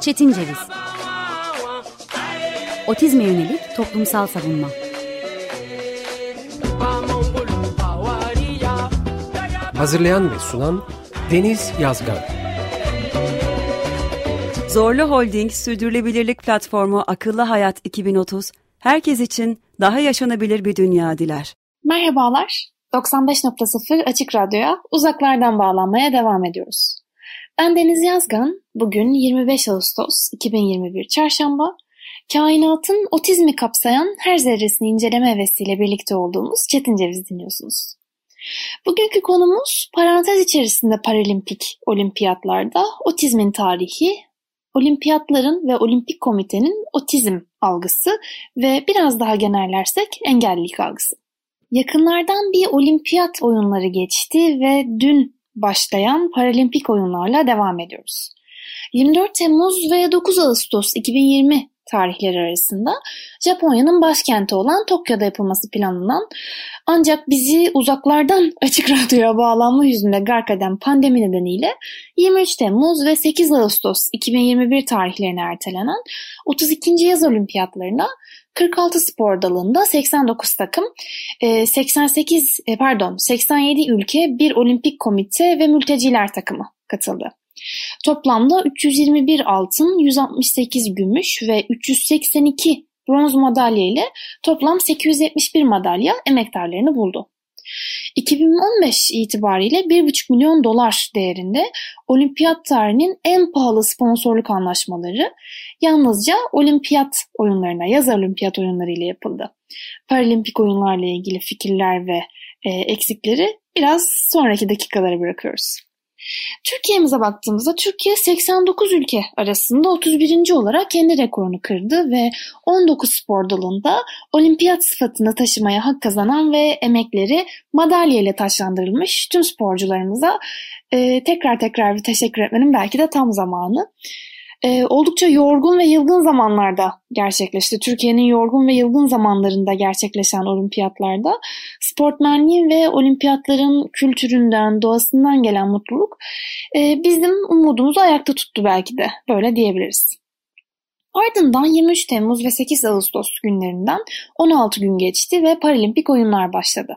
Çetin Ceviz. Otizme yönelik toplumsal savunma. Hazırlayan ve sunan Deniz Yazgan. Zorlu Holding Sürdürülebilirlik Platformu Akıllı Hayat 2030, herkes için daha yaşanabilir bir dünya diler. Merhabalar, 95.0 Açık Radyo'ya uzaklardan bağlanmaya devam ediyoruz. Ben Deniz Yazgan, bugün 25 Ağustos 2021 Çarşamba, kainatın otizmi kapsayan her zerresini inceleme hevesiyle birlikte olduğumuz Çetin Ceviz dinliyorsunuz. Bugünkü konumuz parantez içerisinde paralimpik olimpiyatlarda otizmin tarihi, olimpiyatların ve olimpik komitenin otizm algısı ve biraz daha genellersek engellilik algısı. Yakınlardan bir olimpiyat oyunları geçti ve dün başlayan paralimpik oyunlarla devam ediyoruz. 24 Temmuz ve 9 Ağustos 2020 tarihleri arasında Japonya'nın başkenti olan Tokyo'da yapılması planlanan ancak bizi uzaklardan açık radyoya bağlanma yüzünde gark eden pandemi nedeniyle 23 Temmuz ve 8 Ağustos 2021 tarihlerine ertelenen 32. yaz olimpiyatlarına 46 spor dalında 89 takım, 88 e, e, pardon 87 ülke, bir olimpik komite ve mülteciler takımı katıldı. Toplamda 321 altın, 168 gümüş ve 382 bronz madalya ile toplam 871 madalya emektarlarını buldu. 2015 itibariyle 1,5 milyon dolar değerinde olimpiyat tarihinin en pahalı sponsorluk anlaşmaları yalnızca olimpiyat oyunlarına, yaz olimpiyat oyunları ile yapıldı. Paralimpik oyunlarla ilgili fikirler ve e, eksikleri biraz sonraki dakikalara bırakıyoruz. Türkiye'mize baktığımızda Türkiye 89 ülke arasında 31. olarak kendi rekorunu kırdı ve 19 spor dalında olimpiyat sıfatını taşımaya hak kazanan ve emekleri madalya ile taşlandırılmış tüm sporcularımıza e, tekrar tekrar bir teşekkür etmenin belki de tam zamanı e, oldukça yorgun ve yılgın zamanlarda gerçekleşti. Türkiye'nin yorgun ve yılgın zamanlarında gerçekleşen olimpiyatlarda sportmenliğin ve olimpiyatların kültüründen, doğasından gelen mutluluk e, bizim umudumuzu ayakta tuttu belki de. Böyle diyebiliriz. Ardından 23 Temmuz ve 8 Ağustos günlerinden 16 gün geçti ve Paralimpik oyunlar başladı.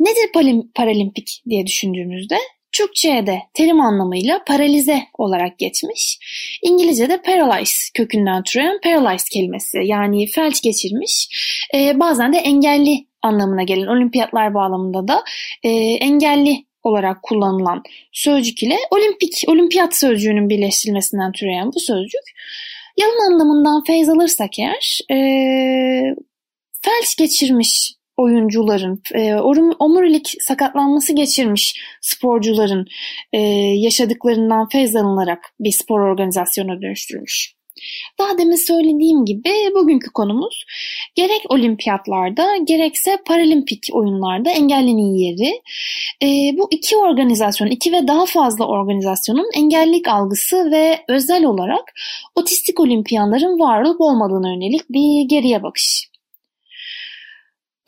Nedir Paralimpik diye düşündüğümüzde Türkçe'ye de terim anlamıyla paralize olarak geçmiş. İngilizce'de paralyze kökünden türeyen paralyze kelimesi yani felç geçirmiş e, bazen de engelli anlamına gelen olimpiyatlar bağlamında da e, engelli olarak kullanılan sözcük ile olimpik, olimpiyat sözcüğünün birleştirilmesinden türeyen bu sözcük yalın anlamından feyz alırsak eğer e, felç geçirmiş oyuncuların, e, omurilik sakatlanması geçirmiş sporcuların e, yaşadıklarından feyz alınarak bir spor organizasyona dönüştürülmüş. Daha demin söylediğim gibi bugünkü konumuz gerek olimpiyatlarda gerekse paralimpik oyunlarda engellinin yeri. E, bu iki organizasyon, iki ve daha fazla organizasyonun engellilik algısı ve özel olarak otistik olimpiyanların var olup olmadığına yönelik bir geriye bakış.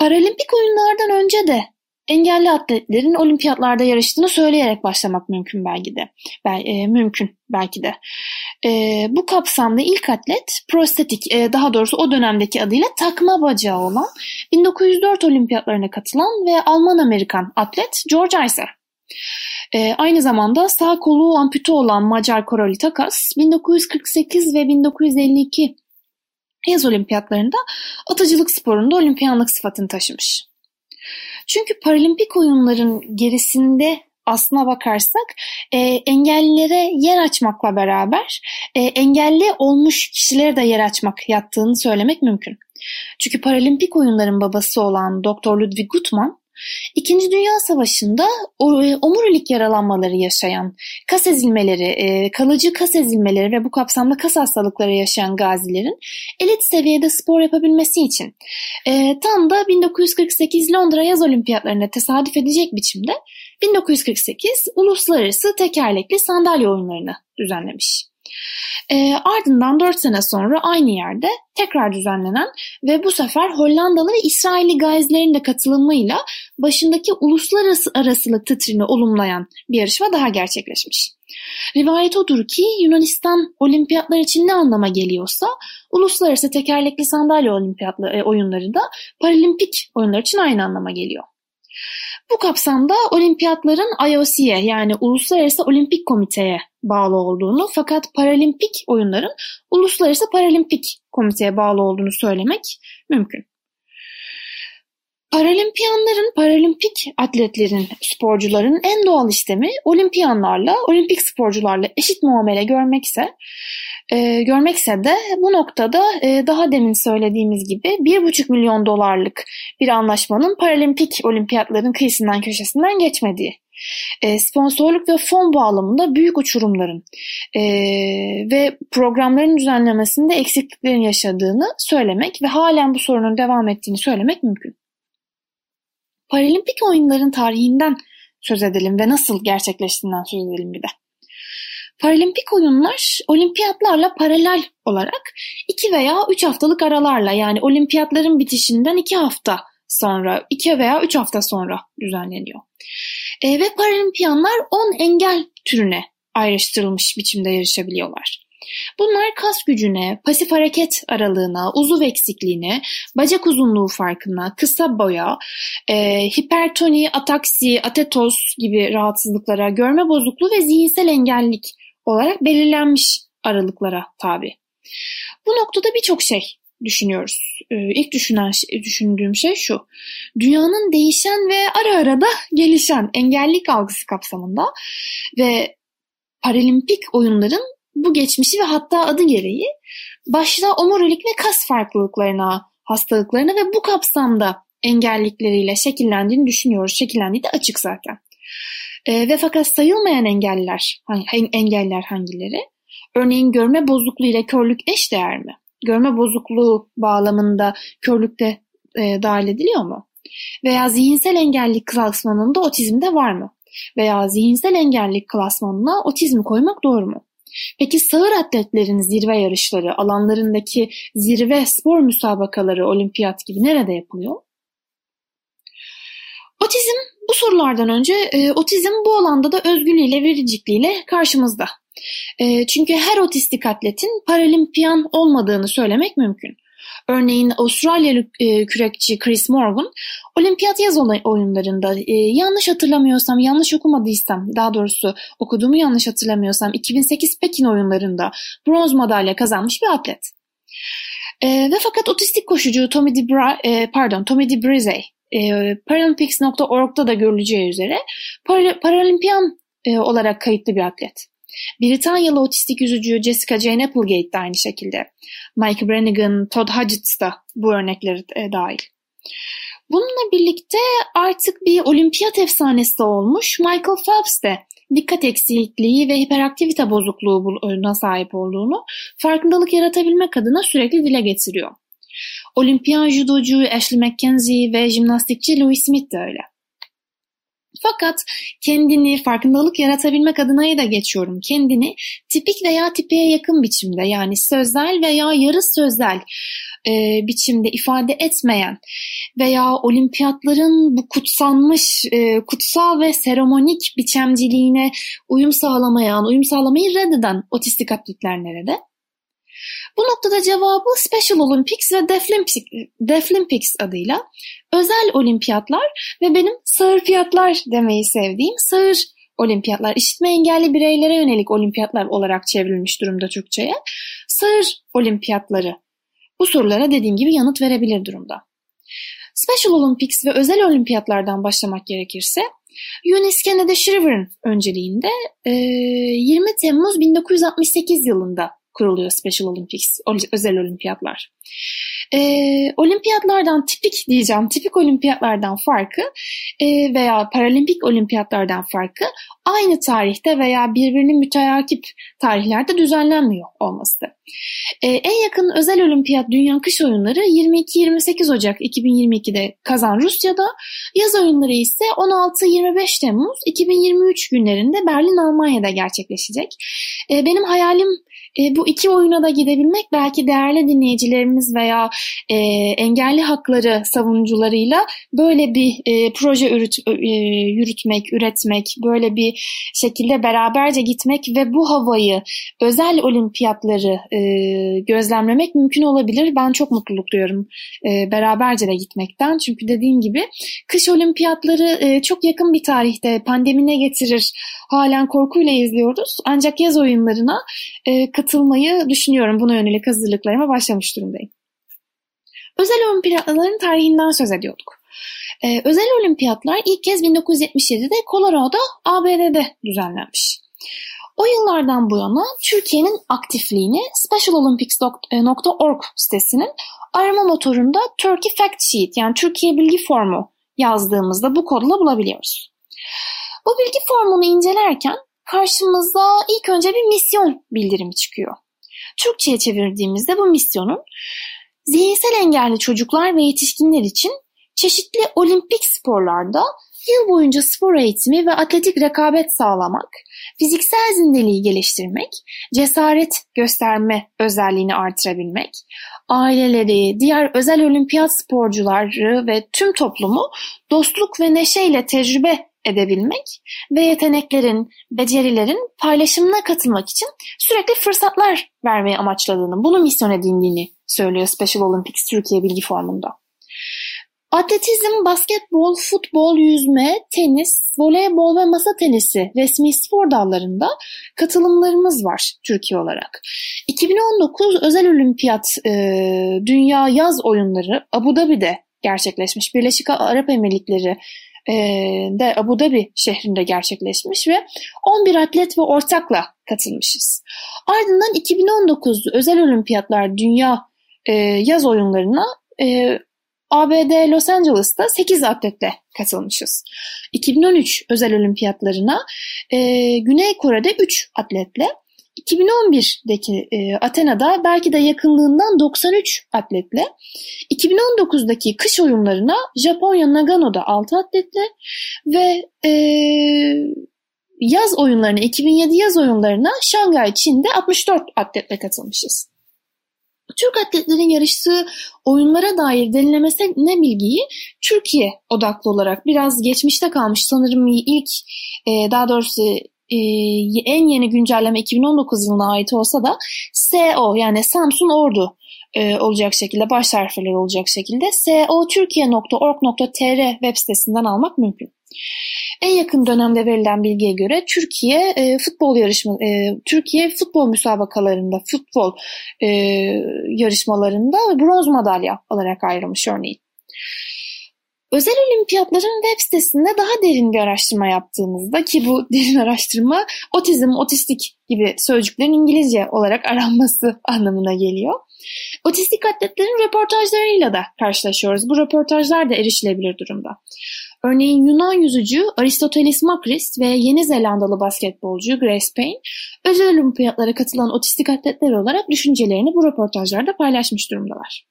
Paralimpik oyunlardan önce de engelli atletlerin olimpiyatlarda yarıştığını söyleyerek başlamak mümkün belki de. Bel, e, mümkün belki de. E, bu kapsamda ilk atlet prostetik e, daha doğrusu o dönemdeki adıyla takma bacağı olan 1904 olimpiyatlarına katılan ve Alman-Amerikan atlet George Iser. E, aynı zamanda sağ kolu ampute olan Macar Koroli Takas 1948 ve 1952 Yaz olimpiyatlarında atıcılık sporunda olimpiyanlık sıfatını taşımış. Çünkü paralimpik oyunların gerisinde aslına bakarsak e, engellilere yer açmakla beraber e, engelli olmuş kişilere de yer açmak yattığını söylemek mümkün. Çünkü paralimpik oyunların babası olan Dr. Ludwig Gutmann İkinci Dünya Savaşı'nda e, omurilik yaralanmaları yaşayan, kas ezilmeleri, e, kalıcı kas ezilmeleri ve bu kapsamda kas hastalıkları yaşayan gazilerin elit seviyede spor yapabilmesi için e, tam da 1948 Londra Yaz Olimpiyatlarına tesadüf edecek biçimde 1948 uluslararası tekerlekli sandalye oyunlarını düzenlemiş. E, ardından 4 sene sonra aynı yerde tekrar düzenlenen ve bu sefer Hollandalı ve İsrailli gazilerin de katılımıyla başındaki uluslararası arasılık titrini olumlayan bir yarışma daha gerçekleşmiş. Rivayet odur ki Yunanistan olimpiyatlar için ne anlama geliyorsa uluslararası tekerlekli sandalye olimpiyatları e, oyunları da paralimpik oyunlar için aynı anlama geliyor. Bu kapsamda olimpiyatların IOC'ye yani Uluslararası Olimpik Komite'ye bağlı olduğunu fakat paralimpik oyunların Uluslararası Paralimpik Komite'ye bağlı olduğunu söylemek mümkün. Paralimpiyanların, paralimpik atletlerin, sporcuların en doğal istemi olimpiyanlarla, olimpik sporcularla eşit muamele görmekse, e, görmekse de bu noktada e, daha demin söylediğimiz gibi 1,5 milyon dolarlık bir anlaşmanın paralimpik olimpiyatların kıyısından köşesinden geçmediği. E, sponsorluk ve fon bağlamında büyük uçurumların e, ve programların düzenlemesinde eksikliklerin yaşadığını söylemek ve halen bu sorunun devam ettiğini söylemek mümkün. Paralimpik oyunların tarihinden söz edelim ve nasıl gerçekleştiğinden söz edelim bir de. Paralimpik oyunlar olimpiyatlarla paralel olarak iki veya üç haftalık aralarla yani olimpiyatların bitişinden iki hafta sonra, iki veya üç hafta sonra düzenleniyor. E, ve paralimpiyanlar 10 engel türüne ayrıştırılmış biçimde yarışabiliyorlar. Bunlar kas gücüne, pasif hareket aralığına, uzuv eksikliğine, bacak uzunluğu farkına, kısa boya, e, hipertoni, ataksi, atetoz gibi rahatsızlıklara, görme bozukluğu ve zihinsel engellik olarak belirlenmiş aralıklara tabi. Bu noktada birçok şey düşünüyoruz. Ee, ilk düşünen, düşündüğüm şey şu. Dünyanın değişen ve ara ara da gelişen engellik algısı kapsamında ve paralimpik oyunların bu geçmişi ve hatta adı gereği başta omurilik ve kas farklılıklarına, hastalıklarına ve bu kapsamda engellikleriyle şekillendiğini düşünüyoruz. Şekillendiği de açık zaten. E, ve fakat sayılmayan engeller, engeller hangileri? Örneğin görme bozukluğu ile körlük eş değer mi? Görme bozukluğu bağlamında körlükte e, dahil ediliyor mu? Veya zihinsel engellik klasmanında otizmde var mı? Veya zihinsel engellik klasmanına otizmi koymak doğru mu? Peki sağır atletlerin zirve yarışları, alanlarındaki zirve spor müsabakaları, olimpiyat gibi nerede yapılıyor? Otizm bu sorulardan önce e, otizm bu alanda da özgürlüğüyle vericikliğiyle karşımızda. E, çünkü her otistik atletin paralimpiyan olmadığını söylemek mümkün. Örneğin Avustralyalı e, kürekçi Chris Morgan olimpiyat yaz oyunlarında e, yanlış hatırlamıyorsam, yanlış okumadıysam, daha doğrusu okuduğumu yanlış hatırlamıyorsam 2008 Pekin oyunlarında bronz madalya kazanmış bir atlet. E, ve fakat otistik koşucu Tommy DeBra, e, pardon Tommy DeBrize e, Paralympics.org'da da görüleceği üzere para, paralimpiyan e, olarak kayıtlı bir atlet. Britanyalı otistik yüzücü Jessica Jane Applegate de aynı şekilde. Mike Brannigan, Todd Hodgetts da bu örnekleri e, dahil. Bununla birlikte artık bir olimpiyat efsanesi olmuş Michael Phelps de dikkat eksikliği ve hiperaktivite bozukluğuna sahip olduğunu farkındalık yaratabilmek adına sürekli dile getiriyor. Olimpiyan judocu Ashley McKenzie ve jimnastikçi Louis Smith de öyle. Fakat kendini farkındalık yaratabilmek adına da geçiyorum. Kendini tipik veya tipeye yakın biçimde yani sözel veya yarı sözel e, biçimde ifade etmeyen veya olimpiyatların bu kutsanmış, e, kutsal ve seremonik biçemciliğine uyum sağlamayan, uyum sağlamayı reddeden otistik atletler nerede? Bu noktada cevabı Special Olympics ve Deaflympics, adıyla özel olimpiyatlar ve benim sağır fiyatlar demeyi sevdiğim sağır olimpiyatlar, işitme engelli bireylere yönelik olimpiyatlar olarak çevrilmiş durumda Türkçe'ye. Sağır olimpiyatları bu sorulara dediğim gibi yanıt verebilir durumda. Special Olympics ve özel olimpiyatlardan başlamak gerekirse Eunice Kennedy Shriver'ın önceliğinde 20 Temmuz 1968 yılında kuruluyor Special Olympics, özel olimpiyatlar. Ee, olimpiyatlardan tipik diyeceğim, tipik olimpiyatlardan farkı e, veya paralimpik olimpiyatlardan farkı aynı tarihte veya birbirinin müteakip tarihlerde düzenlenmiyor olması. Ee, en yakın özel olimpiyat Dünya Kış Oyunları 22-28 Ocak 2022'de Kazan Rusya'da, yaz oyunları ise 16-25 Temmuz 2023 günlerinde Berlin Almanya'da gerçekleşecek. Ee, benim hayalim e, bu iki oyuna da gidebilmek belki değerli dinleyicilerimiz veya e, engelli hakları savunucularıyla böyle bir e, proje ürüt, e, yürütmek, üretmek, böyle bir şekilde beraberce gitmek ve bu havayı özel olimpiyatları e, gözlemlemek mümkün olabilir. Ben çok mutluluk duyuyorum e, beraberce de gitmekten. Çünkü dediğim gibi kış olimpiyatları e, çok yakın bir tarihte pandemi ne getirir halen korkuyla izliyoruz. Ancak yaz oyunlarına e, katılmayı düşünüyorum. Buna yönelik hazırlıklarıma başlamış durumdayım. Özel olimpiyatların tarihinden söz ediyorduk. Ee, özel olimpiyatlar ilk kez 1977'de Colorado, ABD'de düzenlenmiş. O yıllardan bu yana Türkiye'nin aktifliğini specialolympics.org sitesinin arama motorunda Turkey Fact Sheet yani Türkiye bilgi formu yazdığımızda bu kodla bulabiliyoruz. Bu bilgi formunu incelerken karşımıza ilk önce bir misyon bildirimi çıkıyor. Türkçe'ye çevirdiğimizde bu misyonun zihinsel engelli çocuklar ve yetişkinler için çeşitli olimpik sporlarda yıl boyunca spor eğitimi ve atletik rekabet sağlamak, fiziksel zindeliği geliştirmek, cesaret gösterme özelliğini artırabilmek, aileleri, diğer özel olimpiyat sporcuları ve tüm toplumu dostluk ve neşeyle tecrübe edebilmek ve yeteneklerin, becerilerin paylaşımına katılmak için sürekli fırsatlar vermeyi amaçladığını, bunu misyon edindiğini söylüyor Special Olympics Türkiye bilgi formunda. Atletizm, basketbol, futbol, yüzme, tenis, voleybol ve masa tenisi resmi spor dallarında katılımlarımız var Türkiye olarak. 2019 Özel Olimpiyat e, Dünya Yaz Oyunları Abu Dhabi'de gerçekleşmiş. Birleşik Arap Emirlikleri de Abu Dhabi şehrinde gerçekleşmiş ve 11 atlet ve ortakla katılmışız. Ardından 2019 Özel Olimpiyatlar Dünya e, Yaz Oyunlarına e, ABD Los Angeles'ta 8 atletle katılmışız. 2013 özel olimpiyatlarına e, Güney Kore'de 3 atletle, 2011'deki e, Atena'da belki de yakınlığından 93 atletle, 2019'daki kış oyunlarına Japonya Nagano'da 6 atletle ve e, yaz oyunlarına 2007 yaz oyunlarına Şangay Çin'de 64 atletle katılmışız. Türk atletlerin yarıştığı oyunlara dair denilemesine bilgiyi Türkiye odaklı olarak biraz geçmişte kalmış sanırım ilk e, daha doğrusu e, en yeni güncelleme 2019 yılına ait olsa da SO yani Samsun Ordu e, olacak şekilde baş harfleri olacak şekilde soturkiye.org.tr web sitesinden almak mümkün. En yakın dönemde verilen bilgiye göre Türkiye e, futbol yarışma e, Türkiye futbol müsabakalarında futbol e, yarışmalarında bronz madalya alarak ayrılmış örneğin. Özel olimpiyatların web sitesinde daha derin bir araştırma yaptığımızda ki bu derin araştırma otizm, otistik gibi sözcüklerin İngilizce olarak aranması anlamına geliyor. Otistik atletlerin röportajlarıyla da karşılaşıyoruz. Bu röportajlar da erişilebilir durumda. Örneğin Yunan yüzücü Aristoteles Makris ve Yeni Zelandalı basketbolcu Grace Payne özel olimpiyatlara katılan otistik atletler olarak düşüncelerini bu röportajlarda paylaşmış durumdalar.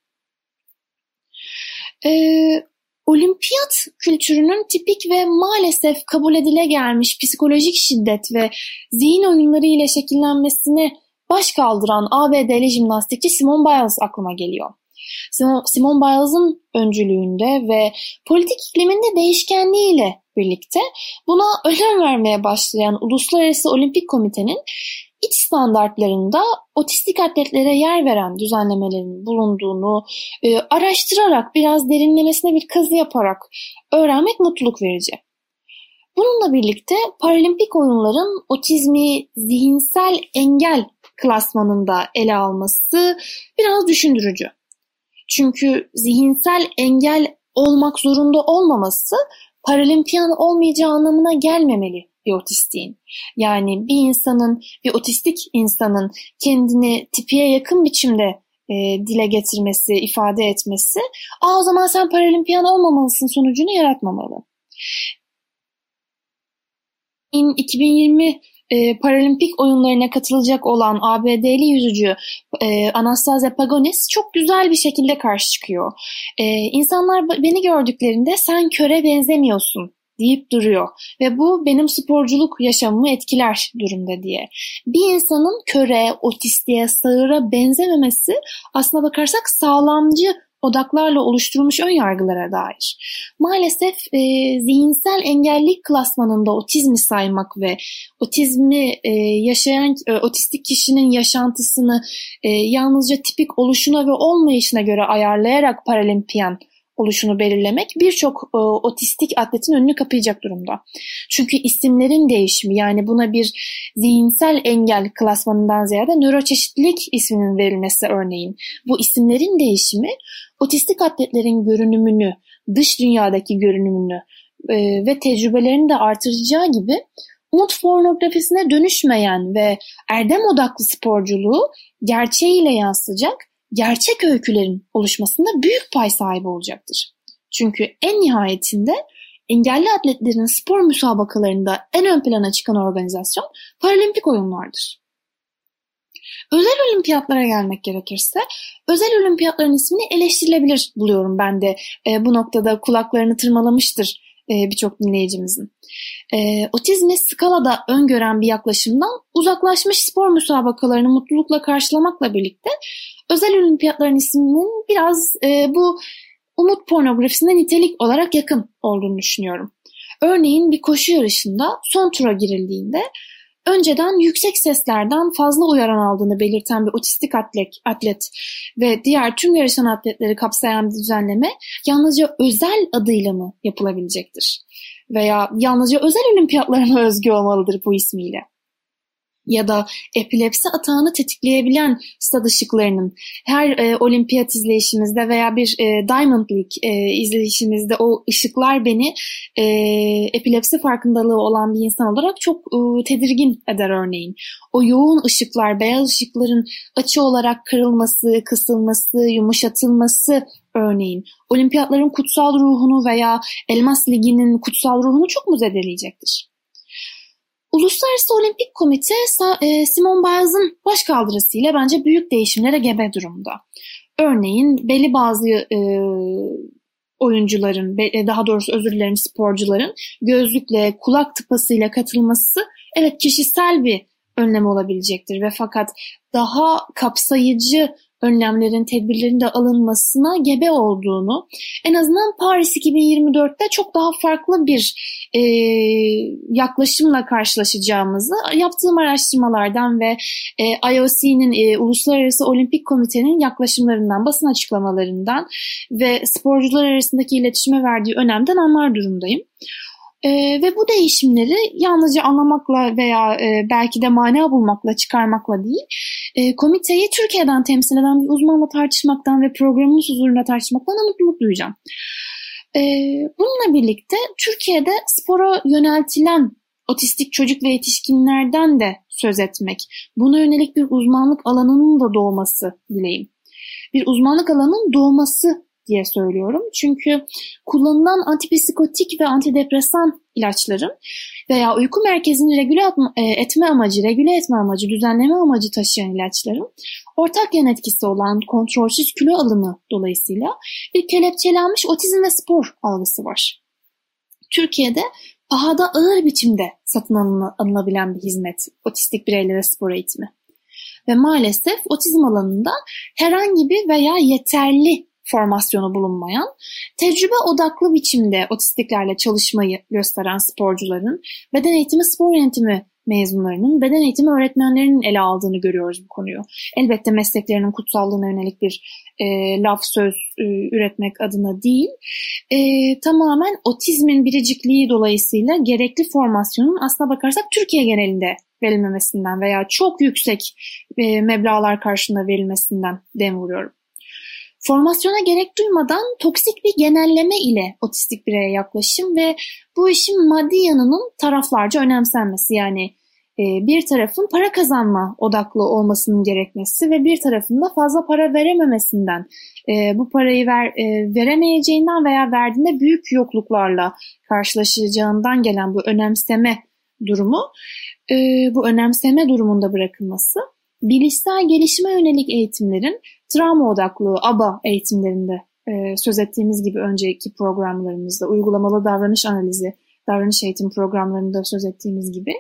Ee, olimpiyat kültürünün tipik ve maalesef kabul edile gelmiş psikolojik şiddet ve zihin oyunları ile şekillenmesine baş kaldıran ABD'li jimnastikçi Simone Biles aklıma geliyor. Simone Biles'ın öncülüğünde ve politik ikliminde değişkenliğiyle birlikte buna önem vermeye başlayan Uluslararası Olimpik Komite'nin iç standartlarında otistik atletlere yer veren düzenlemelerin bulunduğunu e, araştırarak biraz derinlemesine bir kazı yaparak öğrenmek mutluluk verici. Bununla birlikte paralimpik oyunların otizmi zihinsel engel klasmanında ele alması biraz düşündürücü. Çünkü zihinsel engel olmak zorunda olmaması paralimpiyan olmayacağı anlamına gelmemeli bir otistiğin. Yani bir insanın, bir otistik insanın kendini tipiye yakın biçimde e, dile getirmesi, ifade etmesi, o zaman sen paralimpiyan olmamalısın sonucunu yaratmamalı. 2020 e, Paralimpik oyunlarına katılacak olan ABD'li yüzücü e, Anastasia Pagonis çok güzel bir şekilde karşı çıkıyor. E, insanlar beni gördüklerinde sen köre benzemiyorsun deyip duruyor ve bu benim sporculuk yaşamımı etkiler durumda diye. Bir insanın köre, otistiğe, sağıra benzememesi aslına bakarsak sağlamcı odaklarla oluşturulmuş ön yargılara dair. Maalesef e, zihinsel engellilik klasmanında otizmi saymak ve otizmi e, yaşayan e, otistik kişinin yaşantısını e, yalnızca tipik oluşuna ve olmayışına göre ayarlayarak paralimpiyan oluşunu belirlemek birçok e, otistik atletin önünü kapayacak durumda. Çünkü isimlerin değişimi yani buna bir zihinsel engel klasmanından ziyade nöroçeşitlilik isminin verilmesi örneğin. Bu isimlerin değişimi otistik atletlerin görünümünü, dış dünyadaki görünümünü e, ve tecrübelerini de artıracağı gibi umut pornografisine dönüşmeyen ve erdem odaklı sporculuğu gerçeğiyle yansıtacak gerçek öykülerin oluşmasında büyük pay sahibi olacaktır. Çünkü en nihayetinde engelli atletlerin spor müsabakalarında en ön plana çıkan organizasyon paralimpik oyunlardır. Özel olimpiyatlara gelmek gerekirse, özel olimpiyatların ismini eleştirilebilir buluyorum ben de. E, bu noktada kulaklarını tırmalamıştır birçok dinleyicimizin. E, otizmi skalada öngören bir yaklaşımdan uzaklaşmış spor müsabakalarını mutlulukla karşılamakla birlikte özel olimpiyatların isminin biraz e, bu umut pornografisine nitelik olarak yakın olduğunu düşünüyorum. Örneğin bir koşu yarışında son tura girildiğinde önceden yüksek seslerden fazla uyaran aldığını belirten bir otistik atlet, atlet ve diğer tüm yarışan atletleri kapsayan bir düzenleme yalnızca özel adıyla mı yapılabilecektir? Veya yalnızca özel olimpiyatlarına özgü olmalıdır bu ismiyle ya da epilepsi atağını tetikleyebilen stad ışıklarının her e, olimpiyat izleyişimizde veya bir e, Diamond League e, izleyişimizde o ışıklar beni e, epilepsi farkındalığı olan bir insan olarak çok e, tedirgin eder örneğin. O yoğun ışıklar, beyaz ışıkların açı olarak kırılması, kısılması, yumuşatılması örneğin olimpiyatların kutsal ruhunu veya Elmas Ligi'nin kutsal ruhunu çok mu zedeleyecektir? Uluslararası Olimpik Komite e, Simon Biles'ın başkaldırısıyla bence büyük değişimlere gebe durumda. Örneğin belli bazı e, oyuncuların, e, daha doğrusu özür dilerim sporcuların gözlükle, kulak tıpasıyla katılması evet kişisel bir önlem olabilecektir ve fakat daha kapsayıcı önlemlerin, tedbirlerin de alınmasına gebe olduğunu, en azından Paris 2024'te çok daha farklı bir e, yaklaşımla karşılaşacağımızı yaptığım araştırmalardan ve e, IOC'nin, e, Uluslararası Olimpik Komitenin yaklaşımlarından, basın açıklamalarından ve sporcular arasındaki iletişime verdiği önemden anlar durumdayım. E, ve bu değişimleri yalnızca anlamakla veya e, belki de mana bulmakla, çıkarmakla değil, e, komiteyi Türkiye'den temsil eden bir uzmanla tartışmaktan ve programın huzurunda tartışmaktan da mutluluk duyacağım. E, bununla birlikte Türkiye'de spora yöneltilen otistik çocuk ve yetişkinlerden de söz etmek, buna yönelik bir uzmanlık alanının da doğması dileğim. Bir uzmanlık alanının doğması diye söylüyorum. Çünkü kullanılan antipsikotik ve antidepresan ilaçların veya uyku merkezini regüle e, etme amacı, regüle etme amacı, düzenleme amacı taşıyan ilaçların ortak yan etkisi olan kontrolsüz kilo alımı dolayısıyla bir kelepçelenmiş otizm ve spor algısı var. Türkiye'de pahada ağır biçimde satın alınabilen bir hizmet otistik bireylere spor eğitimi. Ve maalesef otizm alanında herhangi bir veya yeterli formasyonu bulunmayan, tecrübe odaklı biçimde otistiklerle çalışmayı gösteren sporcuların, beden eğitimi spor yönetimi mezunlarının, beden eğitimi öğretmenlerinin ele aldığını görüyoruz bu konuyu. Elbette mesleklerinin kutsallığına yönelik bir e, laf söz e, üretmek adına değil, e, tamamen otizmin biricikliği dolayısıyla gerekli formasyonun aslına bakarsak Türkiye genelinde verilmemesinden veya çok yüksek e, meblalar karşılığında verilmesinden dem vuruyorum. Formasyona gerek duymadan toksik bir genelleme ile otistik bireye yaklaşım ve bu işin maddi yanının taraflarca önemsenmesi. Yani e, bir tarafın para kazanma odaklı olmasının gerekmesi ve bir tarafın da fazla para verememesinden, e, bu parayı ver, e, veremeyeceğinden veya verdiğinde büyük yokluklarla karşılaşacağından gelen bu önemseme durumu, bu önemseme durumunda bırakılması bilişsel gelişime yönelik eğitimlerin travma odaklı ABA eğitimlerinde e, söz ettiğimiz gibi önceki programlarımızda uygulamalı davranış analizi, davranış eğitim programlarında söz ettiğimiz gibi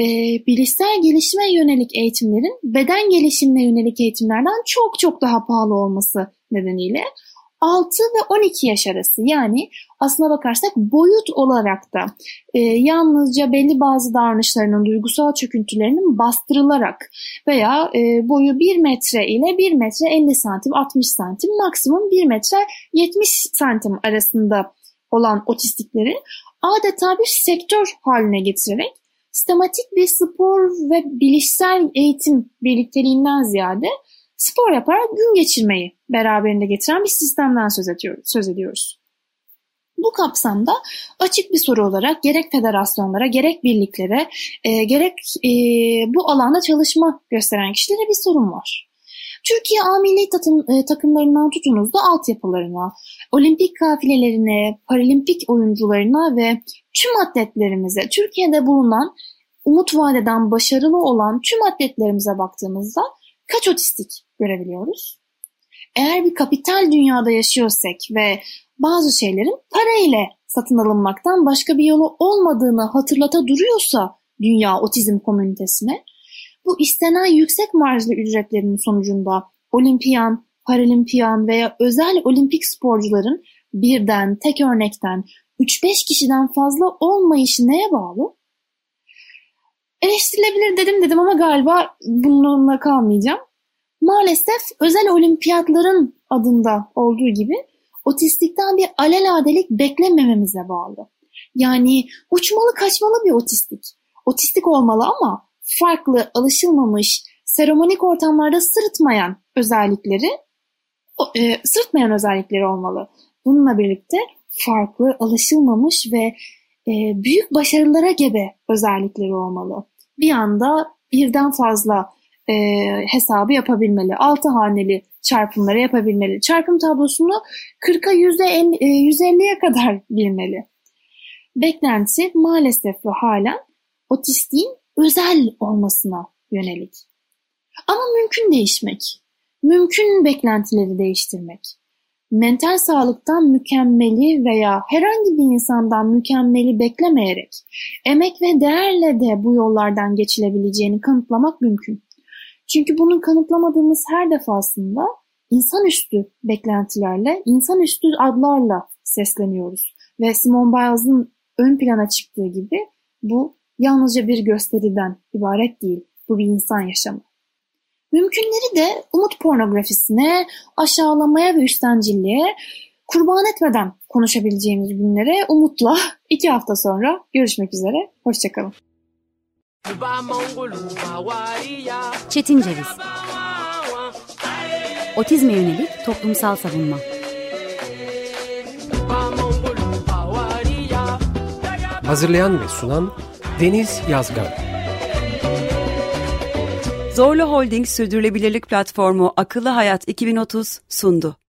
e, bilişsel gelişime yönelik eğitimlerin beden gelişimine yönelik eğitimlerden çok çok daha pahalı olması nedeniyle 6 ve 12 yaş arası. Yani aslına bakarsak boyut olarak da e, yalnızca belli bazı davranışlarının duygusal çöküntülerinin bastırılarak veya e, boyu 1 metre ile 1 metre 50 santim 60 santim maksimum 1 metre 70 santim arasında olan otistikleri adeta bir sektör haline getirerek sistematik bir spor ve bilişsel eğitim birlikteliğinden ziyade spor yaparak gün geçirmeyi beraberinde getiren bir sistemden söz ediyoruz. Söz ediyoruz. Bu kapsamda açık bir soru olarak gerek federasyonlara, gerek birliklere, e, gerek e, bu alanda çalışma gösteren kişilere bir sorun var. Türkiye A takım, e, takımlarından tutunuz da altyapılarına, olimpik kafilelerine, paralimpik oyuncularına ve tüm atletlerimize, Türkiye'de bulunan umut vadeden başarılı olan tüm atletlerimize baktığımızda kaç otistik görebiliyoruz? Eğer bir kapital dünyada yaşıyorsak ve bazı şeylerin para ile satın alınmaktan başka bir yolu olmadığını hatırlata duruyorsa dünya otizm komünitesine, bu istenen yüksek marjlı ücretlerin sonucunda olimpiyan, paralimpiyan veya özel olimpik sporcuların birden, tek örnekten 3-5 kişiden fazla olmayışı neye bağlı? Eleştirilebilir dedim dedim ama galiba bununla kalmayacağım. Maalesef özel olimpiyatların adında olduğu gibi otistikten bir aleladelik beklemememize bağlı. Yani uçmalı kaçmalı bir otistik. Otistik olmalı ama farklı, alışılmamış, seremonik ortamlarda sırıtmayan özellikleri, e, sırıtmayan özellikleri olmalı. Bununla birlikte farklı, alışılmamış ve e, büyük başarılara gebe özellikleri olmalı. Bir anda birden fazla e, hesabı yapabilmeli. Altı haneli çarpımları yapabilmeli. Çarpım tablosunu 40'a %50'ye kadar bilmeli. Beklenti maalesef ve halen otistiğin özel olmasına yönelik. Ama mümkün değişmek, mümkün beklentileri değiştirmek, mental sağlıktan mükemmeli veya herhangi bir insandan mükemmeli beklemeyerek emek ve değerle de bu yollardan geçilebileceğini kanıtlamak mümkün. Çünkü bunu kanıtlamadığımız her defasında insanüstü beklentilerle, insanüstü adlarla sesleniyoruz. Ve Simone Biles'ın ön plana çıktığı gibi bu yalnızca bir gösteriden ibaret değil. Bu bir insan yaşamı. Mümkünleri de umut pornografisine, aşağılamaya ve üstencilliğe kurban etmeden konuşabileceğimiz günlere umutla iki hafta sonra görüşmek üzere. Hoşçakalın. Çetin Ceviz. Otizme yönelik toplumsal savunma. Hazırlayan ve sunan Deniz Yazgan. Zorlu Holding Sürdürülebilirlik Platformu Akıllı Hayat 2030 sundu.